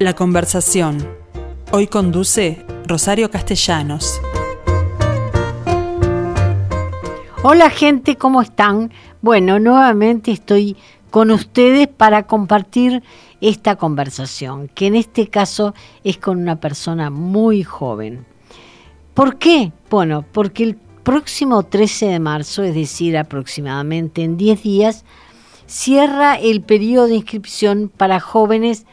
La conversación. Hoy conduce Rosario Castellanos. Hola gente, ¿cómo están? Bueno, nuevamente estoy con ustedes para compartir esta conversación, que en este caso es con una persona muy joven. ¿Por qué? Bueno, porque el próximo 13 de marzo, es decir, aproximadamente en 10 días, cierra el periodo de inscripción para jóvenes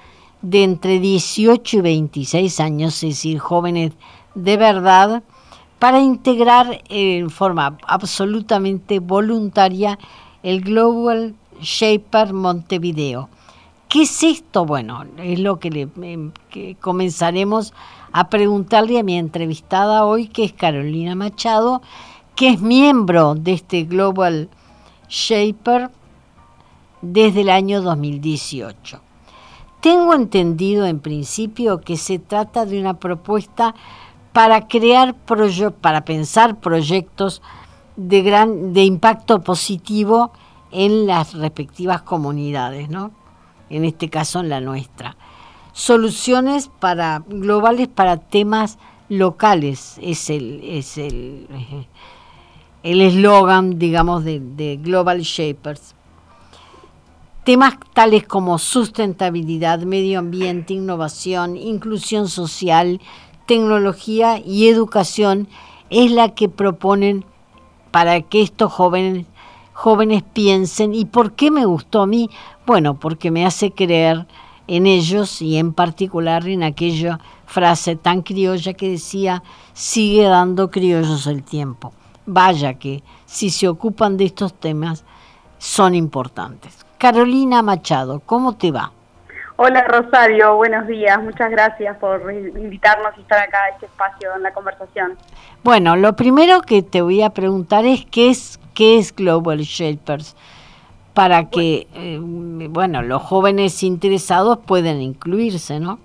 de entre 18 y 26 años, es decir, jóvenes de verdad, para integrar en forma absolutamente voluntaria el Global Shaper Montevideo. ¿Qué es esto? Bueno, es lo que, em, que comenzaremos a preguntarle a mi entrevistada hoy, que es Carolina Machado, que es miembro de este Global Shaper desde el año 2018. Tengo entendido en principio que se trata de una propuesta para crear para pensar proyectos de gran de impacto positivo en las respectivas comunidades, ¿no? En este caso en la nuestra. Soluciones para globales para temas locales es el es el el eslogan, digamos, de, de Global Shapers. Temas tales como sustentabilidad, medio ambiente, innovación, inclusión social, tecnología y educación es la que proponen para que estos jóvenes, jóvenes piensen. ¿Y por qué me gustó a mí? Bueno, porque me hace creer en ellos y en particular en aquella frase tan criolla que decía, sigue dando criollos el tiempo. Vaya que si se ocupan de estos temas, son importantes. Carolina Machado, ¿cómo te va? Hola Rosario, buenos días, muchas gracias por invitarnos y estar acá a este espacio en la conversación. Bueno, lo primero que te voy a preguntar es qué es, qué es Global Shapers para que, eh, bueno, los jóvenes interesados puedan incluirse, ¿no?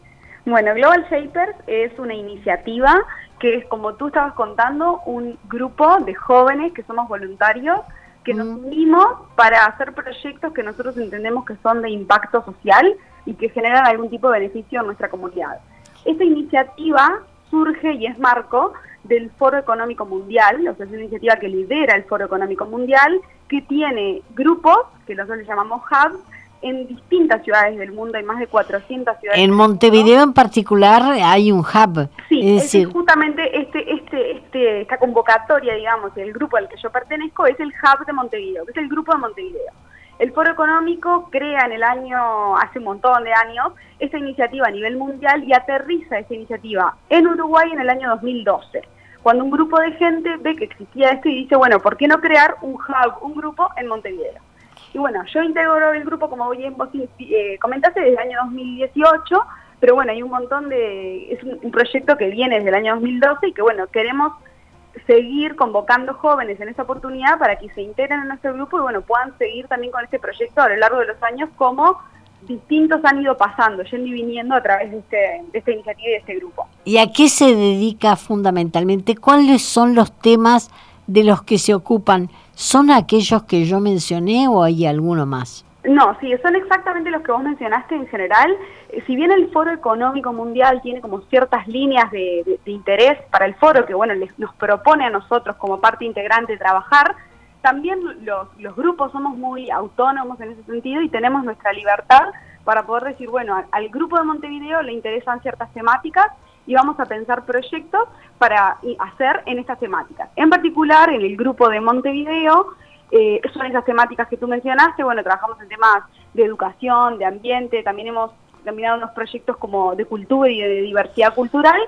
Bueno, Global Shapers es una iniciativa que es, como tú estabas contando, un grupo de jóvenes que somos voluntarios que nos unimos para hacer proyectos que nosotros entendemos que son de impacto social y que generan algún tipo de beneficio en nuestra comunidad. Esta iniciativa surge y es marco del Foro Económico Mundial, o sea, es una iniciativa que lidera el Foro Económico Mundial, que tiene grupos, que nosotros le llamamos hubs, en distintas ciudades del mundo, hay más de 400 ciudades. En Montevideo en particular hay un hub. Sí, es, decir... justamente este, este, este, esta convocatoria, digamos, el grupo al que yo pertenezco es el hub de Montevideo, que es el grupo de Montevideo. El Foro Económico crea en el año, hace un montón de años, esta iniciativa a nivel mundial y aterriza esta iniciativa en Uruguay en el año 2012 cuando un grupo de gente ve que existía esto y dice, bueno, ¿por qué no crear un hub, un grupo en Montevideo? Y bueno, yo integro el grupo, como bien vos eh, comentaste, desde el año 2018, pero bueno, hay un montón de... Es un, proyecto que viene desde el año 2012 y que bueno, queremos seguir convocando jóvenes en esta oportunidad para que se integren en nuestro grupo y bueno, puedan seguir también con este proyecto a lo largo de los años como distintos han ido pasando, yendo y viniendo a través de, este, de esta iniciativa y de este grupo. ¿Y a qué se dedica fundamentalmente? ¿Cuáles son los temas de los que se ocupan? ¿Son aquellos que yo mencioné o hay alguno más? No, sí, son exactamente los que vos mencionaste en general. Eh, si bien el Foro Económico Mundial tiene como ciertas líneas de, interés para el foro, que bueno, les, nos propone a nosotros como parte integrante trabajar, también los, los grupos somos muy autónomos en ese sentido y tenemos nuestra libertad para poder decir, bueno, al grupo de Montevideo le interesan ciertas temáticas y vamos a pensar proyectos para hacer en estas temáticas. En particular, en el grupo de Montevideo, eh, son esas temáticas que tú mencionaste, bueno, trabajamos en temas de educación, de ambiente, también hemos terminado unos proyectos como de cultura y de diversidad cultural,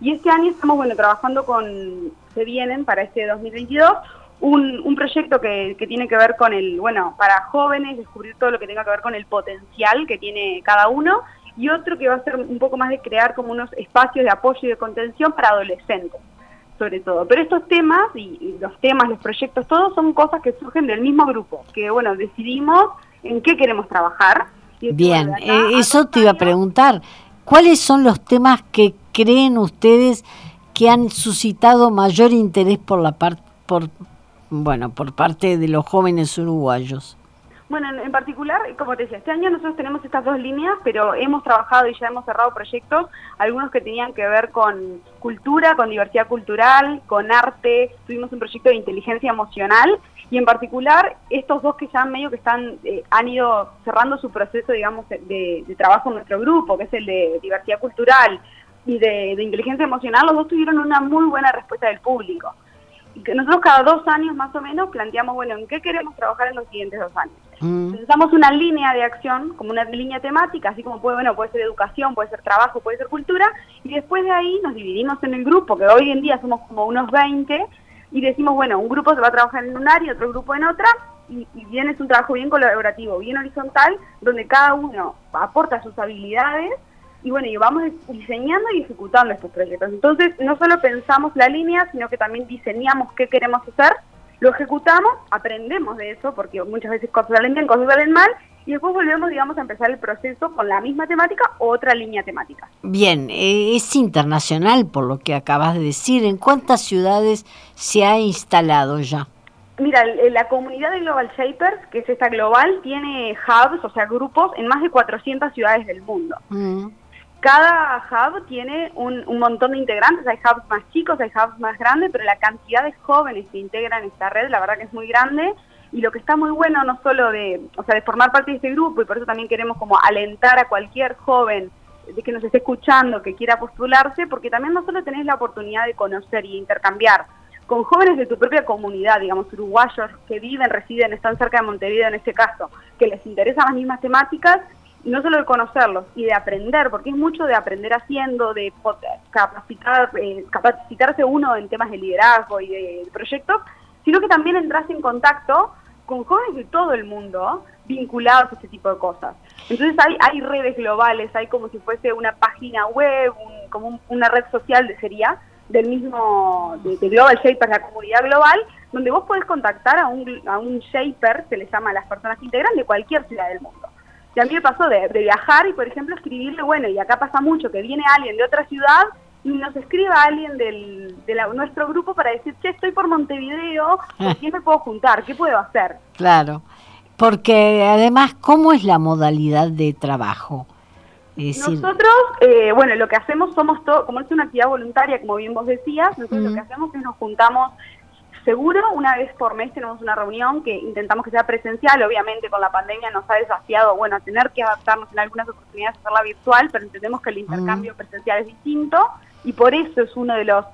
y este año estamos, bueno, trabajando con, se vienen para este 2022, un, un proyecto que, tiene que ver con el, bueno, para jóvenes, descubrir todo lo que tenga que ver con el potencial que tiene cada uno, y otro que va a ser un poco más de crear como unos espacios de apoyo y de contención para adolescentes, sobre todo. Pero estos temas y, los temas, los proyectos, todos son cosas que surgen del mismo grupo, que bueno, decidimos en qué queremos trabajar. Bien, eh, eso te iba a preguntar, ¿cuáles son los temas que creen ustedes que han suscitado mayor interés por la parte por bueno, por parte de los jóvenes uruguayos? Bueno, en, particular, como te decía, este año nosotros tenemos estas dos líneas, pero hemos trabajado y ya hemos cerrado proyectos, algunos que tenían que ver con cultura, con diversidad cultural, con arte, tuvimos un proyecto de inteligencia emocional y en particular estos dos que ya medio que están eh, han ido cerrando su proceso, digamos, de, trabajo en nuestro grupo, que es el de diversidad cultural y de inteligencia emocional, los dos tuvieron una muy buena respuesta del público nosotros cada dos años más o menos planteamos, bueno, ¿en qué queremos trabajar en los siguientes dos años? Mm. una línea de acción, como una línea temática, así como puede, bueno, puede ser educación, puede ser trabajo, puede ser cultura, y después de ahí nos dividimos en el grupo, que hoy en día somos como unos 20, y decimos, bueno, un grupo se va a trabajar en un área, otro grupo en otra, y, y bien es un trabajo bien colaborativo, bien horizontal, donde cada uno aporta sus habilidades y bueno, y vamos diseñando y ejecutando estos proyectos. Entonces, no solo pensamos la línea, sino que también diseñamos qué queremos hacer, lo ejecutamos, aprendemos de eso, porque muchas veces cosas salen bien, cosas salen mal, y después volvemos, digamos, a empezar el proceso con la misma temática o otra línea temática. Bien, eh, es internacional por lo que acabas de decir. ¿En cuántas ciudades se ha instalado ya? Mira, la comunidad de Global Shapers, que es esta global, tiene hubs, o sea, grupos en más de 400 ciudades del mundo. Mm. Cada hub tiene un, montón de integrantes, hay hubs más chicos, hay hubs más grandes, pero la cantidad de jóvenes que integran esta red, la verdad que es muy grande, y lo que está muy bueno no solo de, o sea, de formar parte de este grupo, y por eso también queremos como alentar a cualquier joven de que nos esté escuchando, que quiera postularse, porque también no solo tenés la oportunidad de conocer y intercambiar con jóvenes de tu propia comunidad, digamos, uruguayos que viven, residen, están cerca de Montevideo en este caso, que les interesan las mismas temáticas, no solo de conocerlos y de aprender, porque es mucho de aprender haciendo, de capacitar, eh, capacitarse uno en temas de liderazgo y de, proyectos, sino que también entras en contacto con jóvenes de todo el mundo vinculados a este tipo de cosas. Entonces hay, hay redes globales, hay como si fuese una página web, como una red social de sería del mismo, de, Global Shaper, la comunidad global, donde vos podés contactar a un, a un shaper, se le llama a las personas que integran, de cualquier ciudad del mundo. Y a mí me pasó de, viajar y, por ejemplo, escribirle, bueno, y acá pasa mucho, que viene alguien de otra ciudad y nos escriba alguien del, de nuestro grupo para decir, che, estoy por Montevideo, ¿con quién me puedo juntar? ¿Qué puedo hacer? Claro, porque además, ¿cómo es la modalidad de trabajo? nosotros, eh, bueno, lo que hacemos somos todo, como es una actividad voluntaria, como bien vos decías, nosotros lo que hacemos es nos juntamos seguro, una vez por mes tenemos una reunión que intentamos que sea presencial, obviamente con la pandemia nos ha desafiado, bueno, a tener que adaptarnos en algunas oportunidades a hacerla virtual, pero entendemos que el intercambio presencial es distinto y por eso es uno de los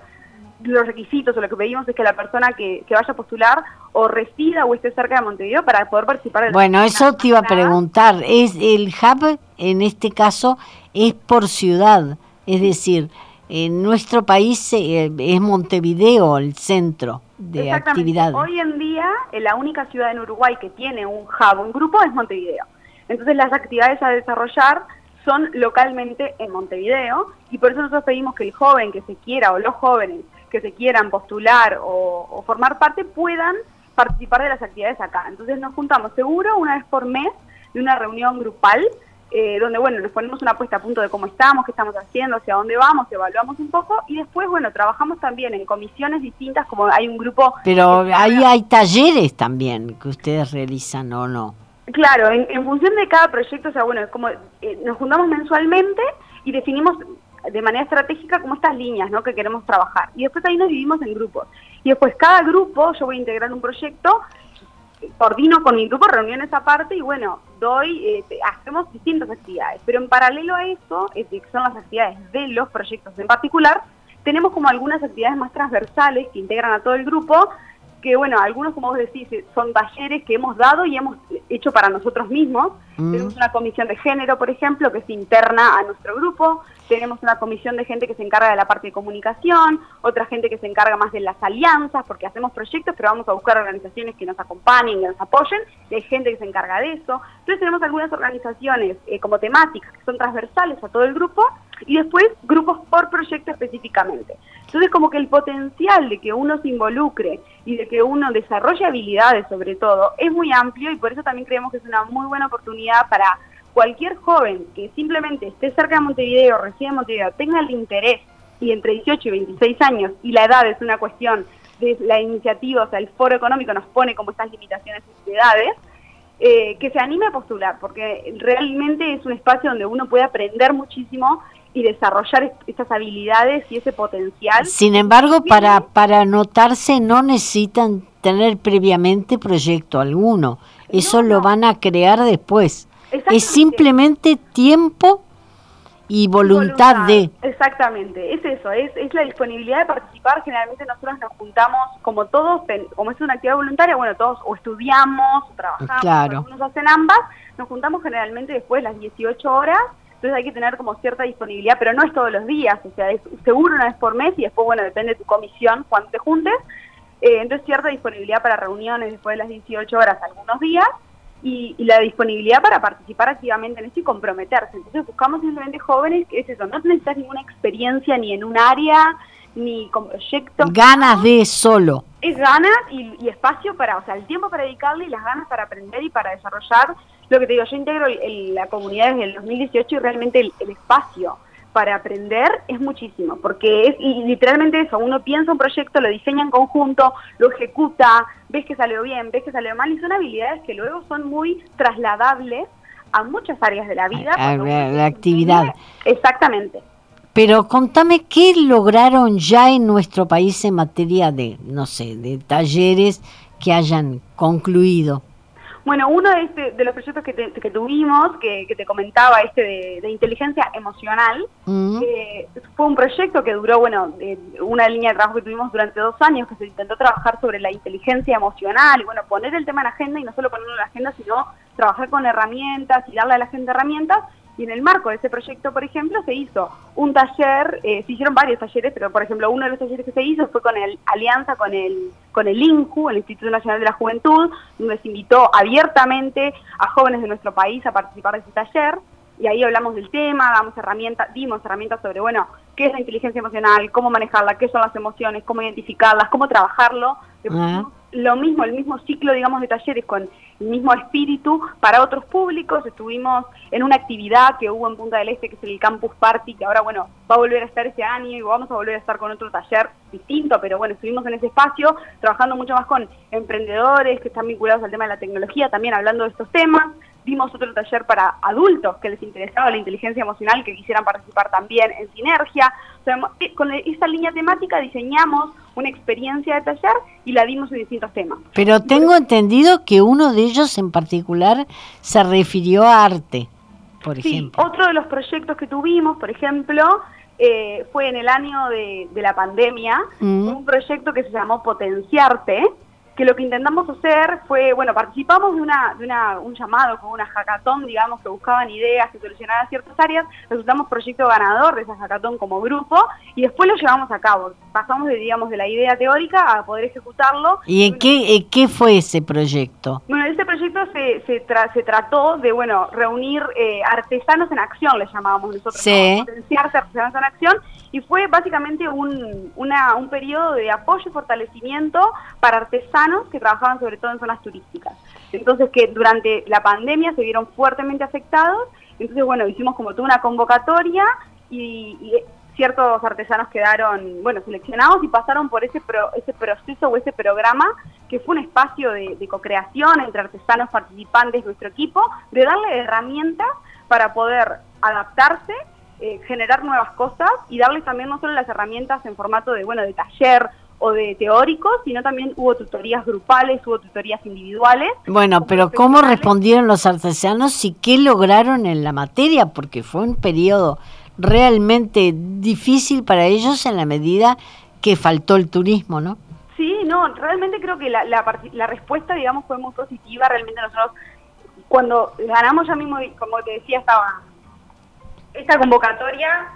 los requisitos o lo que pedimos es que la persona que, vaya a postular o resida o esté cerca de Montevideo para poder participar. bueno, eso te iba a preguntar. Es el hub en este caso es por ciudad, es decir, en nuestro país eh, es Montevideo el centro de actividad. Hoy en día, la única ciudad en Uruguay que tiene un hub, un grupo, es Montevideo. Entonces las actividades a desarrollar son localmente en Montevideo y por eso nosotros pedimos que el joven que se quiera o los jóvenes que se quieran postular o, formar parte puedan participar de las actividades acá. Entonces nos juntamos seguro una vez por mes de una reunión grupal eh, donde, bueno, nos ponemos una puesta a punto de cómo estamos, qué estamos haciendo, hacia dónde vamos, evaluamos un poco y después, bueno, trabajamos también en comisiones distintas, como hay un grupo... Pero ahí hay talleres también que ustedes realizan, ¿o no? Claro, en, función de cada proyecto, o sea, bueno, como eh, nos juntamos mensualmente y definimos de manera estratégica como estas líneas ¿no? que queremos trabajar. Y después ahí nos dividimos en grupos. Y después cada grupo, yo voy a integrar un proyecto coordino con mi grupo reuniones aparte y bueno, doy, eh, hacemos distintas actividades. Pero en paralelo a eso, eh, que son las actividades de los proyectos en particular, tenemos como algunas actividades más transversales que integran a todo el grupo, que bueno, algunos como vos decís, eh, son talleres que hemos dado y hemos hecho para nosotros mismos. Mm. Tenemos una comisión de género, por ejemplo, que es interna a nuestro grupo tenemos una comisión de gente que se encarga de la parte de comunicación, otra gente que se encarga más de las alianzas, porque hacemos proyectos, pero vamos a buscar organizaciones que nos acompañen, que nos apoyen, hay gente que se encarga de eso. Entonces tenemos algunas organizaciones eh, como temáticas que son transversales a todo el grupo, y después grupos por proyecto específicamente. Entonces como que el potencial de que uno se involucre y de que uno desarrolle habilidades sobre todo es muy amplio y por eso también creemos que es una muy buena oportunidad para cualquier joven que simplemente esté cerca de Montevideo, reside en Montevideo, tenga el interés y entre 18 y 26 años, y la edad es una cuestión de la iniciativa, o sea, el foro económico nos pone como estas limitaciones de edades, eh, que se anime a postular, porque realmente es un espacio donde uno puede aprender muchísimo y desarrollar estas habilidades y ese potencial. Sin embargo, para, para anotarse no necesitan tener previamente proyecto alguno, eso lo van a crear después. Es simplemente tiempo y voluntad, de... Exactamente, es eso, es, es la disponibilidad de participar. Generalmente nosotros nos juntamos, como todos, como es una actividad voluntaria, bueno, todos o estudiamos, o trabajamos, claro. algunos hacen ambas, nos juntamos generalmente después de las 18 horas, entonces hay que tener como cierta disponibilidad, pero no es todos los días, o sea, es seguro una vez por mes y después, bueno, depende de tu comisión cuando te juntes. Eh, entonces cierta disponibilidad para reuniones después de las 18 horas algunos días y, la disponibilidad para participar activamente en esto y comprometerse. Entonces buscamos simplemente jóvenes que es eso, no necesitas ninguna experiencia ni en un área, ni con proyectos. Ganas de solo. Es ganas y, espacio para, o sea, el tiempo para dedicarle y las ganas para aprender y para desarrollar. Lo que te digo, yo integro la comunidad desde el 2018 y realmente el espacio para aprender es muchísimo, porque es literalmente eso, uno piensa un proyecto, lo diseña en conjunto, lo ejecuta, ves que salió bien, ves que salió mal, y son habilidades que luego son muy trasladables a muchas áreas de la vida. A, la, actividad. Exactamente. Pero contame qué lograron ya en nuestro país en materia de, no sé, de talleres que hayan concluido. Bueno, uno de, este, de los proyectos que, que tuvimos, que, te comentaba, este de, inteligencia emocional, eh, fue un proyecto que duró, bueno, una línea de trabajo que tuvimos durante dos años, que se intentó trabajar sobre la inteligencia emocional y, bueno, poner el tema en agenda y no solo ponerlo en la agenda, sino trabajar con herramientas y darle a la gente herramientas y en el marco de ese proyecto, por ejemplo, se hizo un taller, eh, se hicieron varios talleres, pero por ejemplo uno de los talleres que se hizo fue con el alianza con el con el INJU, el Instituto Nacional de la Juventud, donde se invitó abiertamente a jóvenes de nuestro país a participar de ese taller y ahí hablamos del tema, damos herramientas, dimos herramientas sobre, bueno, qué es la inteligencia emocional, cómo manejarla, qué son las emociones, cómo identificarlas, cómo trabajarlo. Ah. Lo mismo, el mismo ciclo, digamos, de talleres con el mismo espíritu para otros públicos. Estuvimos en una actividad que hubo en Punta del Este, que es el Campus Party, que ahora, bueno, va a volver a estar este año y vamos a volver a estar con otro taller distinto, pero bueno, estuvimos en ese espacio trabajando mucho más con emprendedores que están vinculados al tema de la tecnología, también hablando de estos temas. Dimos otro taller para adultos que les interesaba la inteligencia emocional, que quisieran participar también en Sinergia. Eh, con esa línea temática diseñamos una experiencia de taller y la dimos en distintos temas. Pero tengo entendido que uno de ellos en particular se refirió a arte, por sí, Otro de los proyectos que tuvimos, por ejemplo, eh, fue en el año de, la pandemia, mm. un proyecto que se llamó Potenciarte, que lo que intentamos hacer fue, bueno, participamos de, una, de una, un llamado con una hackathon, digamos, que buscaban ideas que solucionaran ciertas áreas, resultamos proyecto ganador de esa hackathon como grupo y después lo llevamos a cabo. Pasamos, de, digamos, de la idea teórica a poder ejecutarlo. ¿Y en qué, qué fue ese proyecto? Bueno, ese proyecto se, se, se trató de, bueno, reunir eh, artesanos en acción, le llamábamos nosotros, sí. potenciarse artesanos en acción, y fue básicamente un, una, un periodo de apoyo y fortalecimiento para artesanos que trabajaban sobre todo en zonas turísticas. Entonces que durante la pandemia se vieron fuertemente afectados, entonces bueno, hicimos como toda una convocatoria y, ciertos artesanos quedaron, bueno, seleccionados y pasaron por ese, ese proceso o ese programa que fue un espacio de, de co-creación entre artesanos participantes de nuestro equipo, de darle herramientas para poder adaptarse eh, generar nuevas cosas y darles también no solo las herramientas en formato de, bueno, de taller o de teóricos, sino también hubo tutorías grupales, hubo tutorías individuales. Bueno, pero ¿cómo respondieron los artesanos y qué lograron en la materia? Porque fue un periodo realmente difícil para ellos en la medida que faltó el turismo, ¿no? Sí, no, realmente creo que la, la, la respuesta, digamos, fue muy positiva. Realmente nosotros, cuando ganamos ya mismo, como te decía, estaba esta convocatoria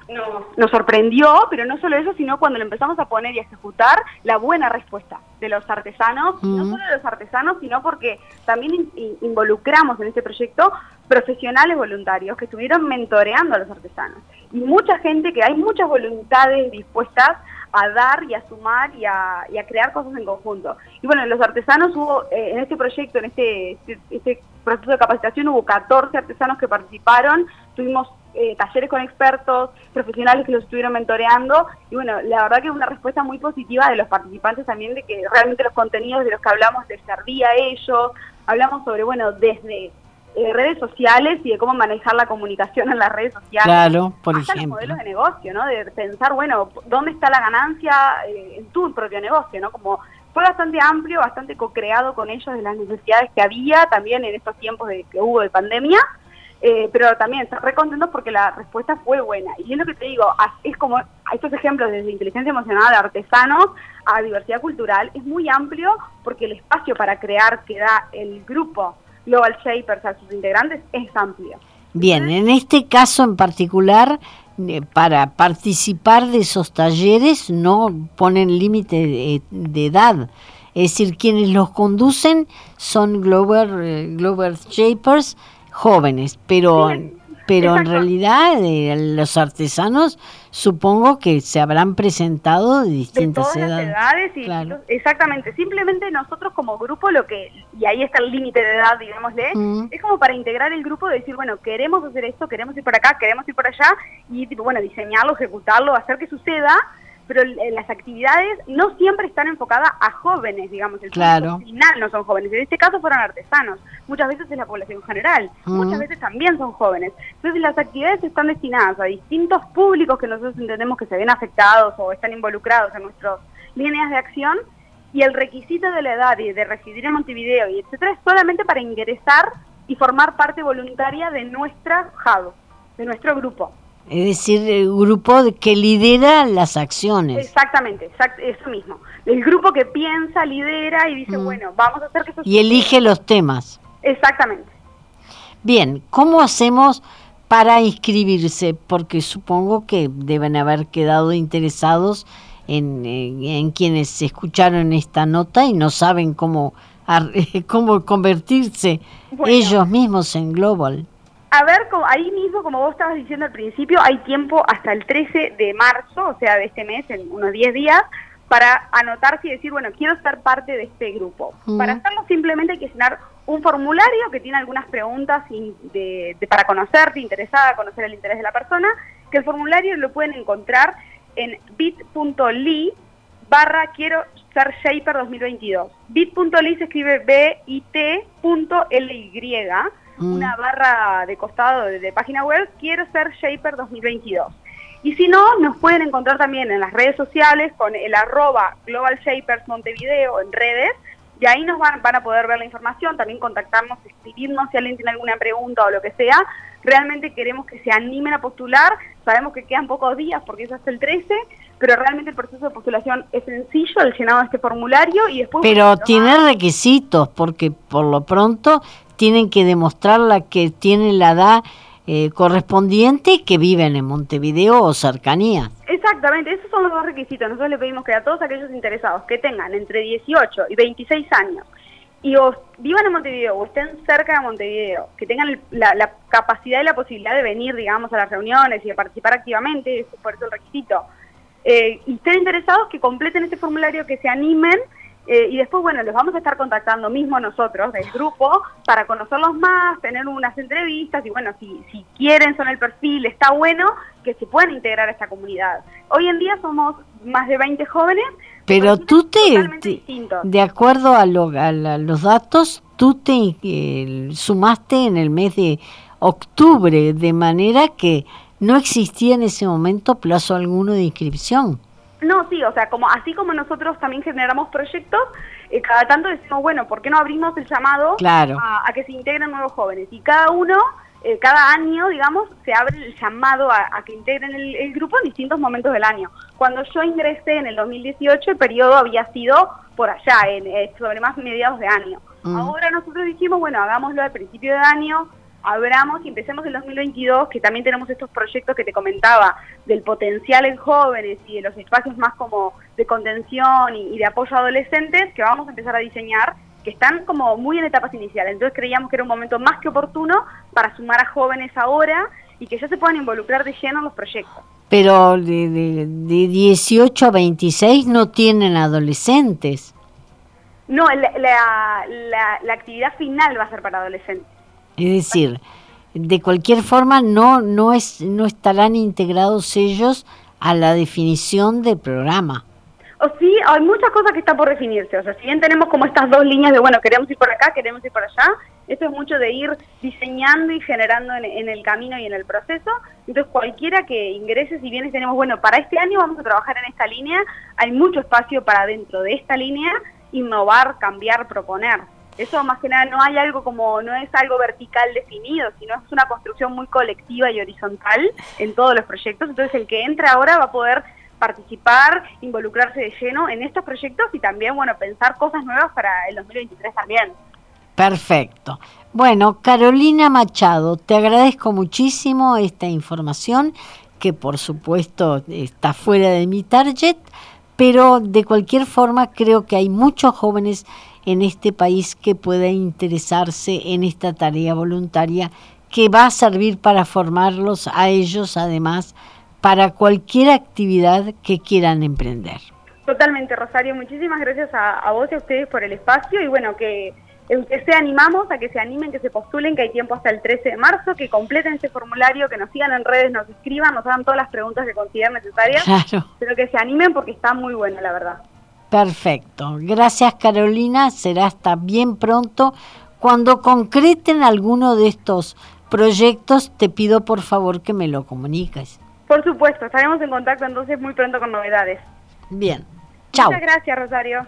nos, sorprendió, pero no solo eso, sino cuando lo empezamos a poner y a ejecutar, la buena respuesta de los artesanos, no solo de los artesanos, sino porque también involucramos en este proyecto profesionales voluntarios que estuvieron mentoreando a los artesanos. Y mucha gente, que hay muchas voluntades dispuestas a dar y a sumar y a, crear cosas en conjunto. Y bueno, los artesanos hubo, eh, en este proyecto, en este, este, este, proceso de capacitación, hubo 14 artesanos que participaron, tuvimos eh, talleres con expertos, profesionales que los estuvieron mentoreando y bueno, la verdad que una respuesta muy positiva de los participantes también de que realmente los contenidos de los que hablamos les servía a ellos, hablamos sobre, bueno, desde eh, redes sociales y de cómo manejar la comunicación en las redes sociales. Claro, por hasta ejemplo. los modelos de negocio, ¿no? De pensar, bueno, ¿dónde está la ganancia eh, en tu propio negocio, ¿no? Como fue bastante amplio, bastante co-creado con ellos de las necesidades que había también en estos tiempos de, que hubo de pandemia. Eh, pero también están re contentos porque la respuesta fue buena. Y es lo que te digo, es como estos ejemplos desde inteligencia emocional, artesanos, a diversidad cultural, es muy amplio porque el espacio para crear que da el grupo Global Shapers a sus integrantes es amplio. Bien, en este caso en particular, eh, para participar de esos talleres no ponen límite de, de, edad. Es decir, quienes los conducen son Global, eh, Global Shapers jóvenes, pero, Sí, pero en realidad eh, los artesanos supongo que se habrán presentado de de distintas todas las edades. edades y Claro. exactamente simplemente nosotros como grupo lo que y ahí está el límite de edad digámosle Mm. es como para integrar el grupo decir bueno queremos hacer esto queremos ir por acá queremos ir por allá y tipo bueno diseñarlo ejecutarlo hacer que suceda pero eh, las actividades no siempre están enfocadas a jóvenes digamos el Claro. final no son jóvenes en este caso fueron artesanos muchas veces es la población general Mm. muchas veces también son jóvenes entonces las actividades están destinadas a distintos públicos que nosotros entendemos que se ven afectados o están involucrados en nuestras líneas de acción y el requisito de la edad y de residir en Montevideo y etcétera es solamente para ingresar y formar parte voluntaria de nuestra hub, de nuestro grupo. Es decir, el grupo que lidera las acciones. Exactamente, exact- eso mismo. El grupo que piensa, lidera y dice, Mm. bueno, vamos a hacer que eso Y elige los temas. Exactamente. Bien, ¿cómo hacemos para inscribirse? Porque supongo que deben haber quedado interesados en, en- en quienes escucharon esta nota y no saben cómo, cómo convertirse Bueno. ellos mismos en Global. A ver, ahí mismo, como vos estabas diciendo al principio, hay tiempo hasta el 13 de marzo, o sea, de este mes, en unos 10 días, para anotarse y decir, bueno, quiero ser parte de este grupo. Para hacerlo simplemente hay que llenar un formulario que tiene algunas preguntas de, de- para conocerte, interesada, conocer el interés de la persona, que el formulario lo pueden encontrar en bit.ly barra quiero ser Shaper 2022. Bit.ly se escribe B-I-T.L-Y, Mm. una barra de costado de, de página web, quiero ser Shaper 2022. Y si no, nos pueden encontrar también en las redes sociales con el arroba Global Shapers Montevideo en redes, y ahí nos van, van a poder ver la información, también contactarnos, escribirnos si alguien tiene alguna pregunta o lo que sea. Realmente queremos que se animen a postular, sabemos que quedan pocos días porque es hasta el 13, pero realmente el proceso de postulación es sencillo, el llenado de este formulario y después... Pero tiene requisitos, porque por lo pronto tienen que demostrar la que tienen la edad eh, correspondiente y que viven en Montevideo o cercanía. Exactamente, esos son los dos requisitos. Nosotros le pedimos que a todos aquellos interesados que tengan entre 18 y 26 años y o vivan en Montevideo o estén cerca de Montevideo, que tengan el- la, la capacidad y la posibilidad de venir, digamos, a las reuniones y de participar activamente, eso es por eso el requisito, eh, y estén interesados que completen este formulario, que se animen eh, y después, bueno, los vamos a estar contactando mismo nosotros del grupo para conocerlos más, tener unas entrevistas y bueno, si, si quieren, son el perfil, está bueno que se puedan integrar a esta comunidad. Hoy en día somos más de 20 jóvenes, Pero tú te, te- de acuerdo a, lo- a la- los datos, tú te eh, sumaste en el mes de octubre, de manera que no existía en ese momento plazo alguno de inscripción. No, sí, o sea, como así como nosotros también generamos proyectos, eh, cada tanto decimos, bueno, ¿por qué no abrimos el llamado Claro. a, a que se integren nuevos jóvenes? Y cada uno, eh, cada año, digamos, se abre el llamado a, a que integren el, el grupo en distintos momentos del año. Cuando yo ingresé en el 2018, el periodo había sido por allá, en, eh, sobre más mediados de año. Mm. Ahora nosotros dijimos, bueno, hagámoslo al principio de año, abramos y empecemos el 2022, que también tenemos estos proyectos que te comentaba, del potencial en jóvenes y de los espacios más como de contención y, y de apoyo a adolescentes, que vamos a empezar a diseñar, que están como muy en etapas iniciales. Entonces creíamos que era un momento más que oportuno para sumar a jóvenes ahora y que ya se puedan involucrar de lleno en los proyectos. Pero de, de, de 18 a 26 no tienen adolescentes. No, la, la, la- la actividad final va a ser para adolescentes. Es decir, de cualquier forma no, no, es, no estarán integrados ellos a la definición del programa. O sí, hay muchas cosas que están por definirse. O sea, si bien tenemos como estas dos líneas de, bueno, queremos ir por acá, queremos ir por allá, esto es mucho de ir diseñando y generando en, el camino y en el proceso. Entonces, cualquiera que ingrese, si bien tenemos, bueno, para este año vamos a trabajar en esta línea, hay mucho espacio para dentro de esta línea innovar, cambiar, proponer. Eso más que nada no hay algo como, no es algo vertical definido, sino es una construcción muy colectiva y horizontal en todos los proyectos. Entonces, el que entra ahora va a poder participar, involucrarse de lleno en estos proyectos y también, bueno, pensar cosas nuevas para el 2023 también. Perfecto. Bueno, Carolina Machado, te agradezco muchísimo esta información que por supuesto está fuera de mi target, pero de cualquier forma creo que hay muchos jóvenes en este país que pueden interesarse en esta tarea voluntaria que va a servir para formarlos a ellos además para cualquier actividad que quieran emprender. Totalmente, Rosario. Muchísimas gracias a, vos y a ustedes por el espacio y bueno, que, que se animamos a que se animen, que se postulen, que hay tiempo hasta el 13 de marzo, que completen ese formulario, que nos sigan en redes, nos escriban, nos hagan todas las preguntas que consideren necesarias, pero que se animen porque está muy bueno, la verdad. Perfecto. Gracias, Carolina. Será hasta bien pronto. Cuando concreten alguno de estos proyectos, te pido por favor que me lo comuniques. Por supuesto, estaremos en contacto entonces muy pronto con novedades. Bien. Chao. Muchas gracias, Rosario.